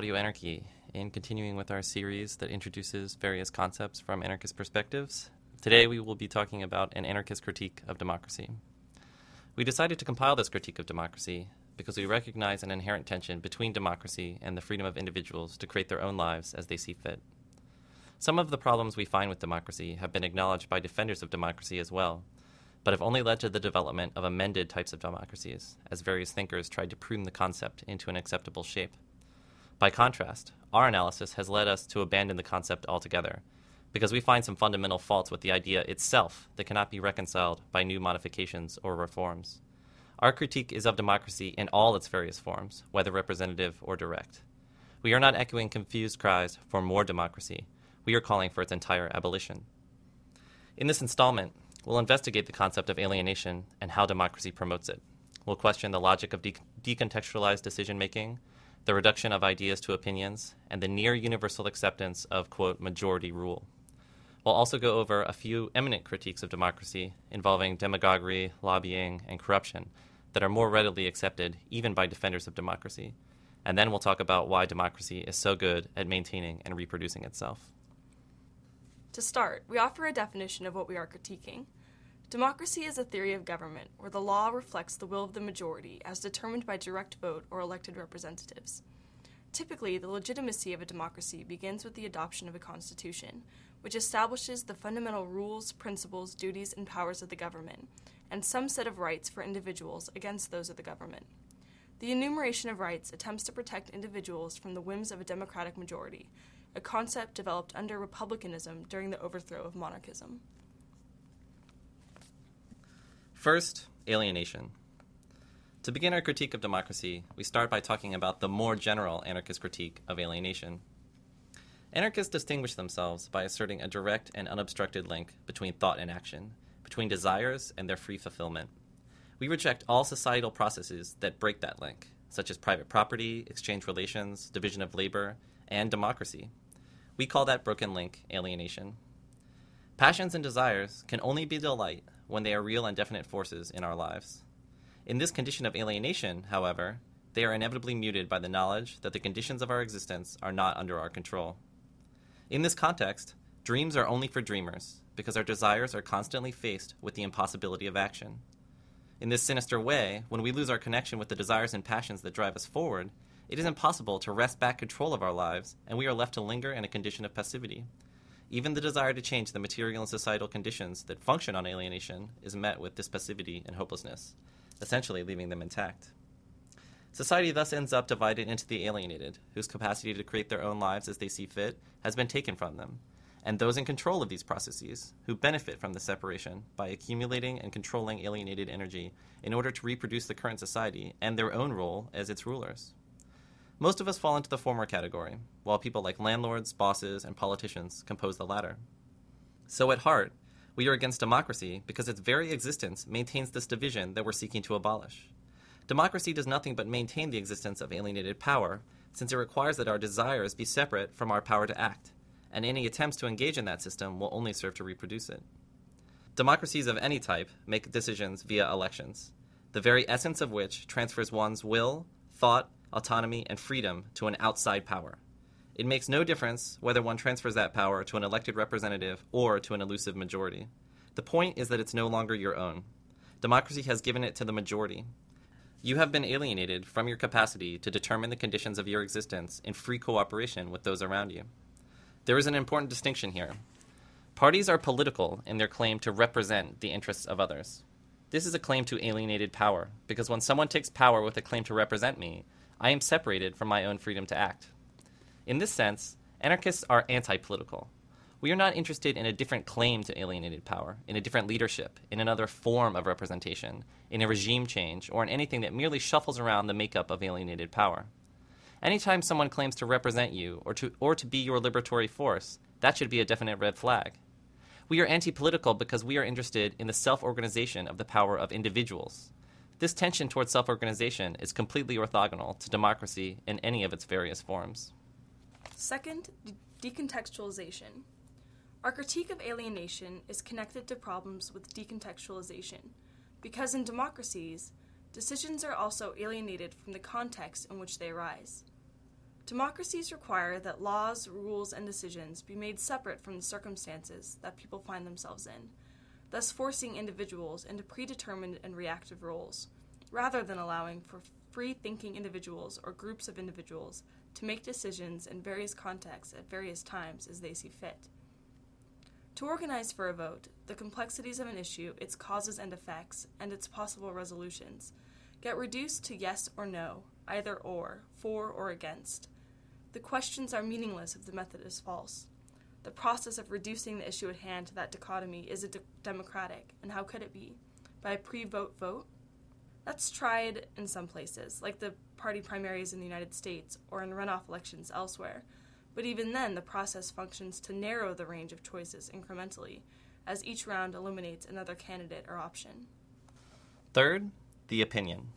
Audio Anarchy. In continuing with our series that introduces various concepts from anarchist perspectives, today we will be talking about an anarchist critique of democracy. We decided to compile this critique of democracy because we recognize an inherent tension between democracy and the freedom of individuals to create their own lives as they see fit. Some of the problems we find with democracy have been acknowledged by defenders of democracy as well, but have only led to the development of amended types of democracies, as various thinkers tried to prune the concept into an acceptable shape. By contrast, our analysis has led us to abandon the concept altogether, because we find some fundamental faults with the idea itself that cannot be reconciled by new modifications or reforms. Our critique is of democracy in all its various forms, whether representative or direct. We are not echoing confused cries for more democracy. We are calling for its entire abolition. In this installment, we'll investigate the concept of alienation and how democracy promotes it. We'll question the logic of de- decontextualized decision making, the reduction of ideas to opinions, and the near universal acceptance of, quote, majority rule. We'll also go over a few eminent critiques of democracy involving demagoguery, lobbying, and corruption that are more readily accepted even by defenders of democracy. And then we'll talk about why democracy is so good at maintaining and reproducing itself. To start, we offer a definition of what we are critiquing. Democracy is a theory of government where the law reflects the will of the majority as determined by direct vote or elected representatives. Typically, the legitimacy of a democracy begins with the adoption of a constitution, which establishes the fundamental rules, principles, duties, and powers of the government, and some set of rights for individuals against those of the government. The enumeration of rights attempts to protect individuals from the whims of a democratic majority, a concept developed under republicanism during the overthrow of monarchism. First, alienation. To begin our critique of democracy, we start by talking about the more general anarchist critique of alienation. Anarchists distinguish themselves by asserting a direct and unobstructed link between thought and action, between desires and their free fulfillment. We reject all societal processes that break that link, such as private property, exchange relations, division of labor, and democracy. We call that broken link alienation. Passions and desires can only be delight when they are real and definite forces in our lives. In this condition of alienation, however, they are inevitably muted by the knowledge that the conditions of our existence are not under our control. In this context, dreams are only for dreamers, because our desires are constantly faced with the impossibility of action. In this sinister way, when we lose our connection with the desires and passions that drive us forward, it is impossible to wrest back control of our lives, and we are left to linger in a condition of passivity. Even the desire to change the material and societal conditions that function on alienation is met with this passivity and hopelessness, essentially leaving them intact. Society thus ends up divided into the alienated, whose capacity to create their own lives as they see fit has been taken from them, and those in control of these processes, who benefit from the separation by accumulating and controlling alienated energy in order to reproduce the current society and their own role as its rulers. Most of us fall into the former category, while people like landlords, bosses, and politicians compose the latter. So, at heart, we are against democracy because its very existence maintains this division that we're seeking to abolish. Democracy does nothing but maintain the existence of alienated power, since it requires that our desires be separate from our power to act, and any attempts to engage in that system will only serve to reproduce it. Democracies of any type make decisions via elections, the very essence of which transfers one's will, thought, autonomy, and freedom to an outside power. It makes no difference whether one transfers that power to an elected representative or to an elusive majority. The point is that it's no longer your own. Democracy has given it to the majority. You have been alienated from your capacity to determine the conditions of your existence in free cooperation with those around you. There is an important distinction here. Parties are political in their claim to represent the interests of others. This is a claim to alienated power, because when someone takes power with a claim to represent me, I am separated from my own freedom to act. In this sense, anarchists are anti political. We are not interested in a different claim to alienated power, in a different leadership, in another form of representation, in a regime change, or in anything that merely shuffles around the makeup of alienated power. Anytime someone claims to represent you or to, or to be your liberatory force, that should be a definite red flag. We are anti political because we are interested in the self organization of the power of individuals, this tension towards self organization is completely orthogonal to democracy in any of its various forms. Second, de- decontextualization. Our critique of alienation is connected to problems with decontextualization, because in democracies, decisions are also alienated from the context in which they arise. Democracies require that laws, rules, and decisions be made separate from the circumstances that people find themselves in, thus forcing individuals into predetermined and reactive roles, rather than allowing for free thinking individuals or groups of individuals to make decisions in various contexts at various times as they see fit. To organize for a vote, the complexities of an issue, its causes and effects, and its possible resolutions get reduced to yes or no, either or, for or against the questions are meaningless if the method is false. The process of reducing the issue at hand to that dichotomy is de- democratic, and how could it be? By a pre vote vote? That's tried in some places, like the party primaries in the United States or in runoff elections elsewhere. But even then, the process functions to narrow the range of choices incrementally, as each round eliminates another candidate or option. Third, the opinion.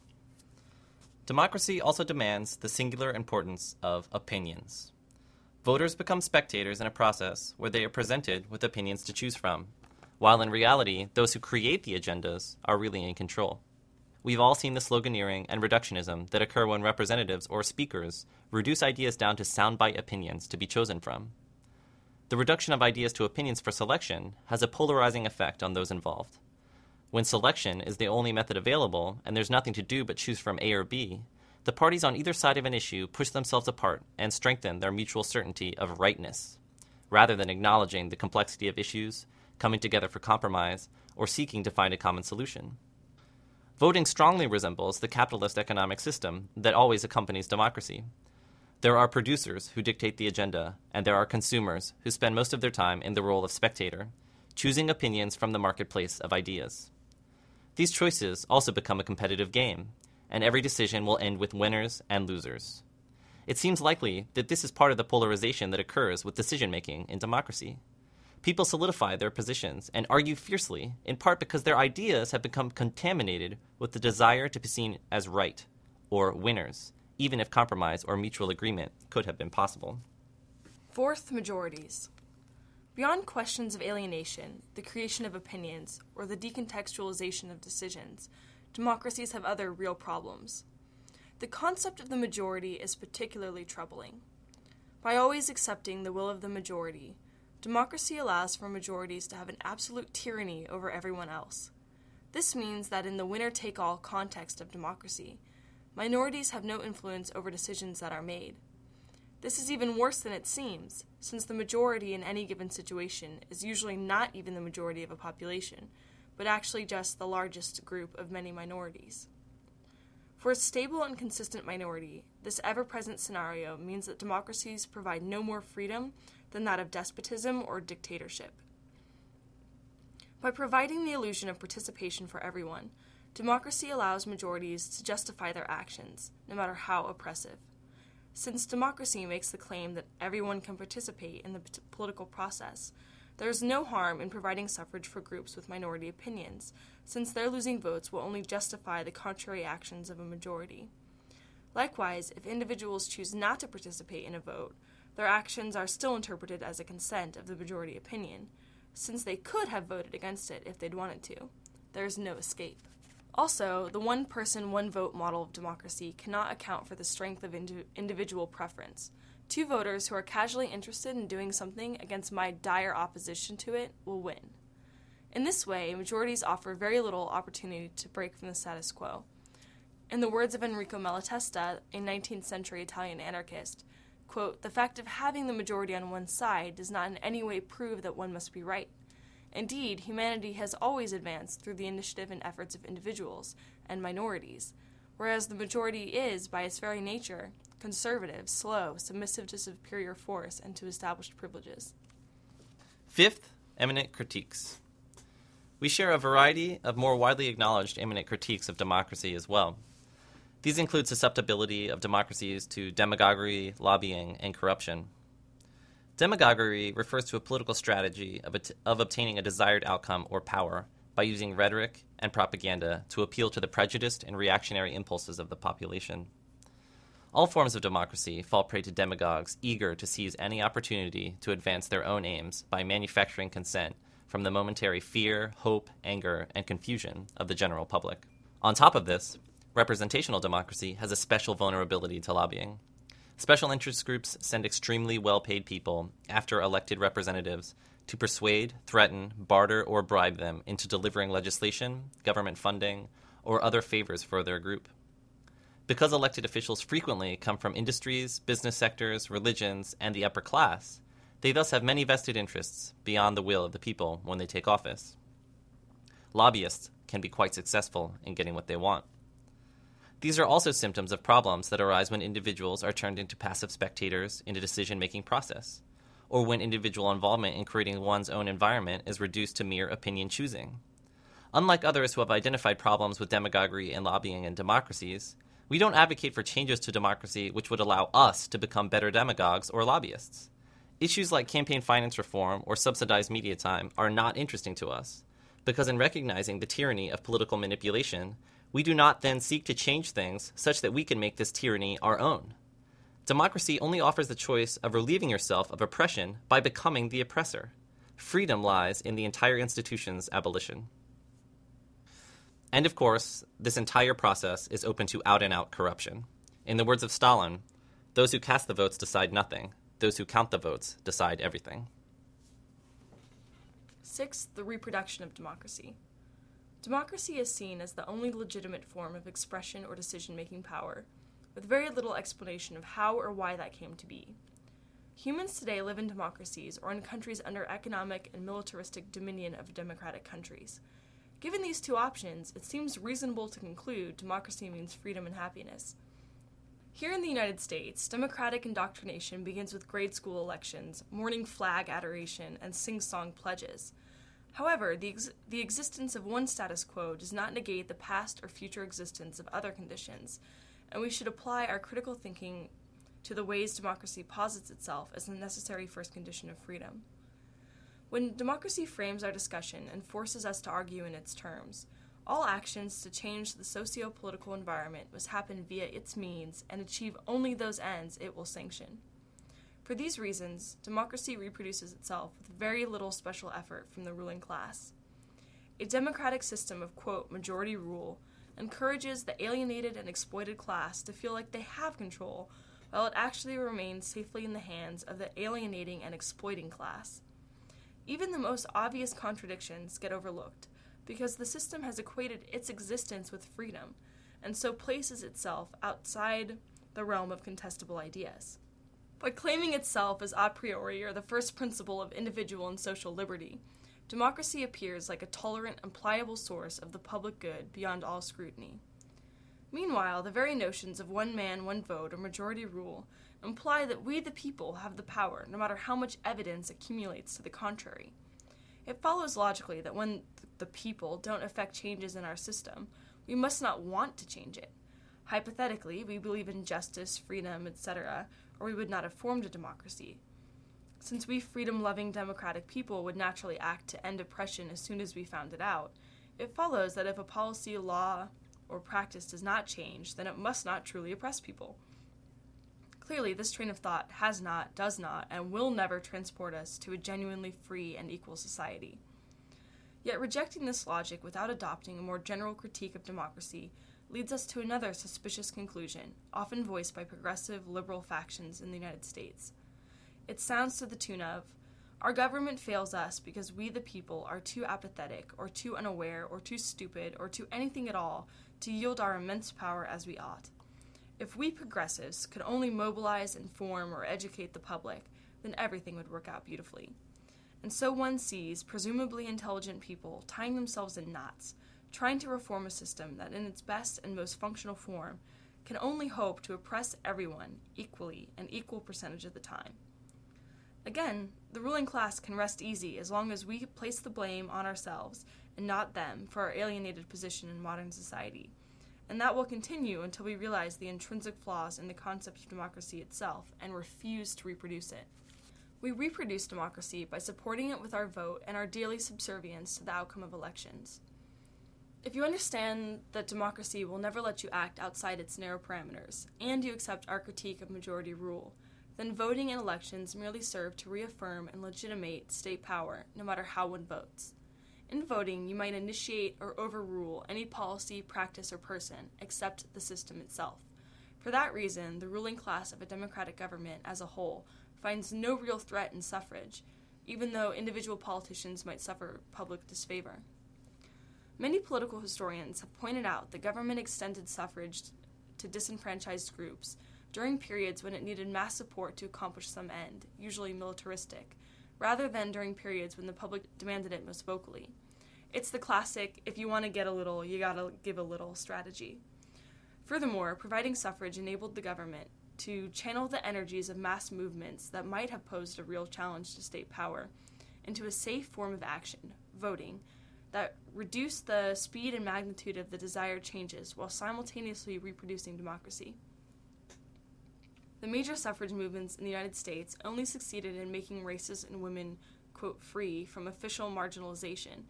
Democracy also demands the singular importance of opinions. Voters become spectators in a process where they are presented with opinions to choose from, while in reality, those who create the agendas are really in control. We've all seen the sloganeering and reductionism that occur when representatives or speakers reduce ideas down to soundbite opinions to be chosen from. The reduction of ideas to opinions for selection has a polarizing effect on those involved. When selection is the only method available and there's nothing to do but choose from A or B, the parties on either side of an issue push themselves apart and strengthen their mutual certainty of rightness, rather than acknowledging the complexity of issues, coming together for compromise, or seeking to find a common solution. Voting strongly resembles the capitalist economic system that always accompanies democracy. There are producers who dictate the agenda, and there are consumers who spend most of their time in the role of spectator, choosing opinions from the marketplace of ideas. These choices also become a competitive game, and every decision will end with winners and losers. It seems likely that this is part of the polarization that occurs with decision making in democracy. People solidify their positions and argue fiercely, in part because their ideas have become contaminated with the desire to be seen as right, or winners, even if compromise or mutual agreement could have been possible. Fourth, majorities. Beyond questions of alienation, the creation of opinions, or the decontextualization of decisions, democracies have other real problems. The concept of the majority is particularly troubling. By always accepting the will of the majority, democracy allows for majorities to have an absolute tyranny over everyone else. This means that in the winner take all context of democracy, minorities have no influence over decisions that are made. This is even worse than it seems, since the majority in any given situation is usually not even the majority of a population, but actually just the largest group of many minorities. For a stable and consistent minority, this ever present scenario means that democracies provide no more freedom than that of despotism or dictatorship. By providing the illusion of participation for everyone, democracy allows majorities to justify their actions, no matter how oppressive. Since democracy makes the claim that everyone can participate in the political process, there is no harm in providing suffrage for groups with minority opinions, since their losing votes will only justify the contrary actions of a majority. Likewise, if individuals choose not to participate in a vote, their actions are still interpreted as a consent of the majority opinion, since they could have voted against it if they'd wanted to. There is no escape. Also, the one person, one vote model of democracy cannot account for the strength of indi- individual preference. Two voters who are casually interested in doing something against my dire opposition to it will win. In this way, majorities offer very little opportunity to break from the status quo. In the words of Enrico Malatesta, a 19th century Italian anarchist, quote, the fact of having the majority on one side does not in any way prove that one must be right. Indeed, humanity has always advanced through the initiative and efforts of individuals and minorities, whereas the majority is, by its very nature, conservative, slow, submissive to superior force and to established privileges. Fifth, eminent critiques. We share a variety of more widely acknowledged eminent critiques of democracy as well. These include susceptibility of democracies to demagoguery, lobbying, and corruption. Demagoguery refers to a political strategy of, at- of obtaining a desired outcome or power by using rhetoric and propaganda to appeal to the prejudiced and reactionary impulses of the population. All forms of democracy fall prey to demagogues eager to seize any opportunity to advance their own aims by manufacturing consent from the momentary fear, hope, anger, and confusion of the general public. On top of this, representational democracy has a special vulnerability to lobbying. Special interest groups send extremely well paid people after elected representatives to persuade, threaten, barter, or bribe them into delivering legislation, government funding, or other favors for their group. Because elected officials frequently come from industries, business sectors, religions, and the upper class, they thus have many vested interests beyond the will of the people when they take office. Lobbyists can be quite successful in getting what they want. These are also symptoms of problems that arise when individuals are turned into passive spectators in a decision making process, or when individual involvement in creating one's own environment is reduced to mere opinion choosing. Unlike others who have identified problems with demagoguery and lobbying in democracies, we don't advocate for changes to democracy which would allow us to become better demagogues or lobbyists. Issues like campaign finance reform or subsidized media time are not interesting to us, because in recognizing the tyranny of political manipulation, we do not then seek to change things such that we can make this tyranny our own. Democracy only offers the choice of relieving yourself of oppression by becoming the oppressor. Freedom lies in the entire institution's abolition. And of course, this entire process is open to out and out corruption. In the words of Stalin, those who cast the votes decide nothing, those who count the votes decide everything. Sixth, the reproduction of democracy. Democracy is seen as the only legitimate form of expression or decision making power, with very little explanation of how or why that came to be. Humans today live in democracies or in countries under economic and militaristic dominion of democratic countries. Given these two options, it seems reasonable to conclude democracy means freedom and happiness. Here in the United States, democratic indoctrination begins with grade school elections, morning flag adoration, and sing song pledges. However, the, ex- the existence of one status quo does not negate the past or future existence of other conditions, and we should apply our critical thinking to the ways democracy posits itself as the necessary first condition of freedom. When democracy frames our discussion and forces us to argue in its terms, all actions to change the socio political environment must happen via its means and achieve only those ends it will sanction. For these reasons, democracy reproduces itself with very little special effort from the ruling class. A democratic system of, quote, majority rule encourages the alienated and exploited class to feel like they have control, while it actually remains safely in the hands of the alienating and exploiting class. Even the most obvious contradictions get overlooked because the system has equated its existence with freedom and so places itself outside the realm of contestable ideas. By claiming itself as a priori or the first principle of individual and social liberty, democracy appears like a tolerant and pliable source of the public good beyond all scrutiny. Meanwhile, the very notions of one man, one vote, or majority rule imply that we, the people, have the power, no matter how much evidence accumulates to the contrary. It follows logically that when the people don't effect changes in our system, we must not want to change it. Hypothetically, we believe in justice, freedom, etc., or we would not have formed a democracy. Since we freedom loving democratic people would naturally act to end oppression as soon as we found it out, it follows that if a policy, law, or practice does not change, then it must not truly oppress people. Clearly, this train of thought has not, does not, and will never transport us to a genuinely free and equal society. Yet, rejecting this logic without adopting a more general critique of democracy leads us to another suspicious conclusion, often voiced by progressive liberal factions in the United States. It sounds to the tune of Our government fails us because we, the people, are too apathetic, or too unaware, or too stupid, or too anything at all to yield our immense power as we ought. If we progressives could only mobilize, inform, or educate the public, then everything would work out beautifully. And so one sees presumably intelligent people tying themselves in knots, trying to reform a system that, in its best and most functional form, can only hope to oppress everyone equally an equal percentage of the time. Again, the ruling class can rest easy as long as we place the blame on ourselves and not them for our alienated position in modern society. And that will continue until we realize the intrinsic flaws in the concept of democracy itself and refuse to reproduce it. We reproduce democracy by supporting it with our vote and our daily subservience to the outcome of elections. If you understand that democracy will never let you act outside its narrow parameters, and you accept our critique of majority rule, then voting in elections merely serve to reaffirm and legitimate state power, no matter how one votes. In voting, you might initiate or overrule any policy, practice, or person except the system itself. For that reason, the ruling class of a democratic government as a whole finds no real threat in suffrage, even though individual politicians might suffer public disfavor. Many political historians have pointed out that government extended suffrage to disenfranchised groups during periods when it needed mass support to accomplish some end, usually militaristic, rather than during periods when the public demanded it most vocally. It's the classic if you want to get a little, you gotta give a little strategy. Furthermore, providing suffrage enabled the government to channel the energies of mass movements that might have posed a real challenge to state power into a safe form of action, voting, that reduced the speed and magnitude of the desired changes while simultaneously reproducing democracy. The major suffrage movements in the United States only succeeded in making races and women, quote, free from official marginalization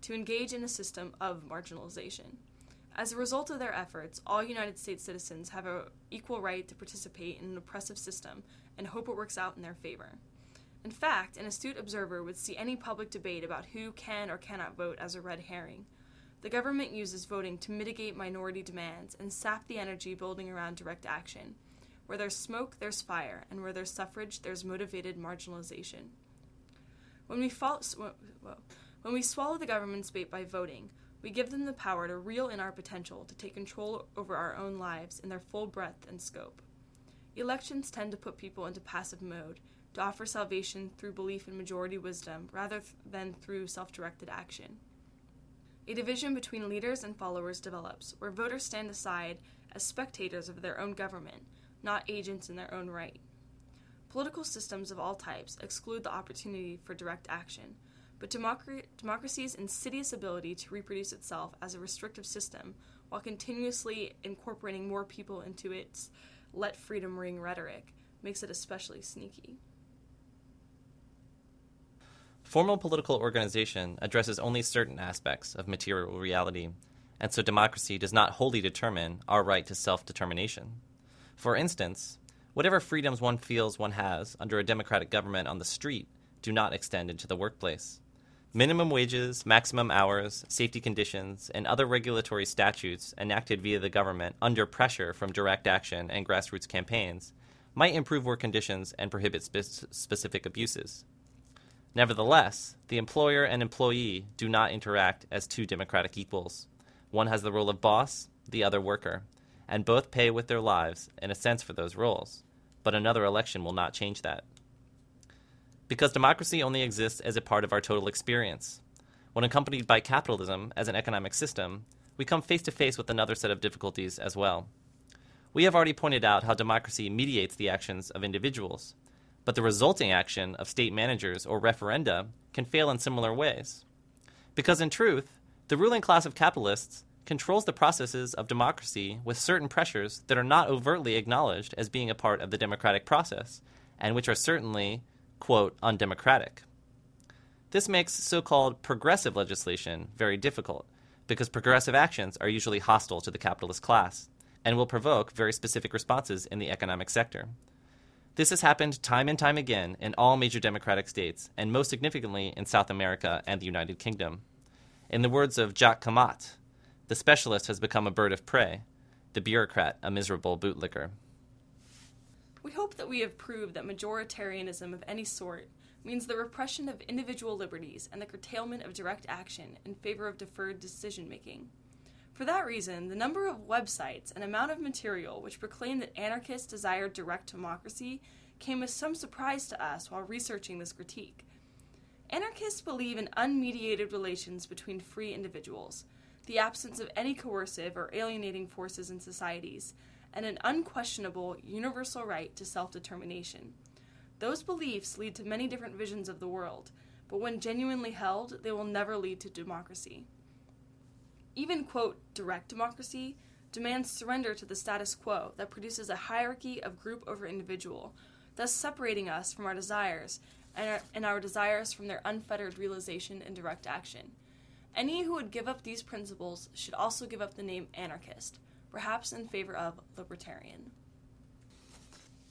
to engage in a system of marginalization. As a result of their efforts, all United States citizens have an equal right to participate in an oppressive system and hope it works out in their favor. In fact, an astute observer would see any public debate about who can or cannot vote as a red herring. The government uses voting to mitigate minority demands and sap the energy building around direct action. Where there's smoke, there's fire, and where there's suffrage, there's motivated marginalization. When we, fall, when we swallow the government's bait by voting, we give them the power to reel in our potential to take control over our own lives in their full breadth and scope. Elections tend to put people into passive mode, to offer salvation through belief in majority wisdom rather th- than through self directed action. A division between leaders and followers develops, where voters stand aside as spectators of their own government not agents in their own right. Political systems of all types exclude the opportunity for direct action, but democ- democracy's insidious ability to reproduce itself as a restrictive system while continuously incorporating more people into its let freedom ring rhetoric makes it especially sneaky. Formal political organization addresses only certain aspects of material reality, and so democracy does not wholly determine our right to self determination. For instance, whatever freedoms one feels one has under a democratic government on the street do not extend into the workplace. Minimum wages, maximum hours, safety conditions, and other regulatory statutes enacted via the government under pressure from direct action and grassroots campaigns might improve work conditions and prohibit spe- specific abuses. Nevertheless, the employer and employee do not interact as two democratic equals. One has the role of boss, the other worker and both pay with their lives, in a sense, for those roles. But another election will not change that. Because democracy only exists as a part of our total experience. When accompanied by capitalism as an economic system, we come face to face with another set of difficulties as well. We have already pointed out how democracy mediates the actions of individuals, but the resulting action of state managers or referenda can fail in similar ways. Because in truth, the ruling class of capitalists controls the processes of democracy with certain pressures that are not overtly acknowledged as being a part of the democratic process, and which are certainly, quote, undemocratic. This makes so called progressive legislation very difficult, because progressive actions are usually hostile to the capitalist class and will provoke very specific responses in the economic sector. This has happened time and time again in all major democratic states, and most significantly in South America and the United Kingdom. In the words of Jacques Camatte, the specialist has become a bird of prey, the bureaucrat a miserable bootlicker. We hope that we have proved that majoritarianism of any sort means the repression of individual liberties and the curtailment of direct action in favor of deferred decision making. For that reason, the number of websites and amount of material which proclaim that anarchists desire direct democracy came as some surprise to us while researching this critique. Anarchists believe in unmediated relations between free individuals, the absence of any coercive or alienating forces in societies, and an unquestionable universal right to self determination. Those beliefs lead to many different visions of the world, but when genuinely held, they will never lead to democracy. Even, quote, direct democracy demands surrender to the status quo that produces a hierarchy of group over individual, thus separating us from our desires and our, and our desires from their unfettered realization and direct action. Any who would give up these principles should also give up the name anarchist, perhaps in favor of libertarian.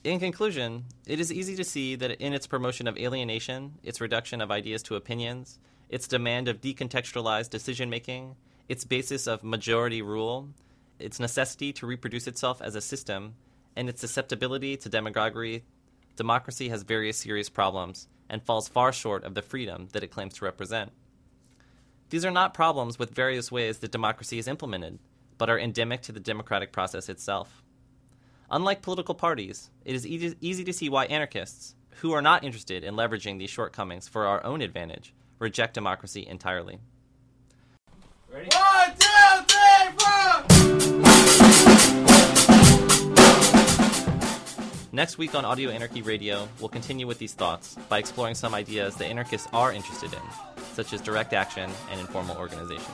In conclusion, it is easy to see that in its promotion of alienation, its reduction of ideas to opinions, its demand of decontextualized decision making, its basis of majority rule, its necessity to reproduce itself as a system, and its susceptibility to demagoguery, democracy has various serious problems and falls far short of the freedom that it claims to represent. These are not problems with various ways that democracy is implemented, but are endemic to the democratic process itself. Unlike political parties, it is easy, easy to see why anarchists, who are not interested in leveraging these shortcomings for our own advantage, reject democracy entirely. Ready? One, two, three, four! Next week on Audio Anarchy Radio, we'll continue with these thoughts by exploring some ideas that anarchists are interested in, such as direct action and informal organization.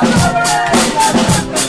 Jujitsu!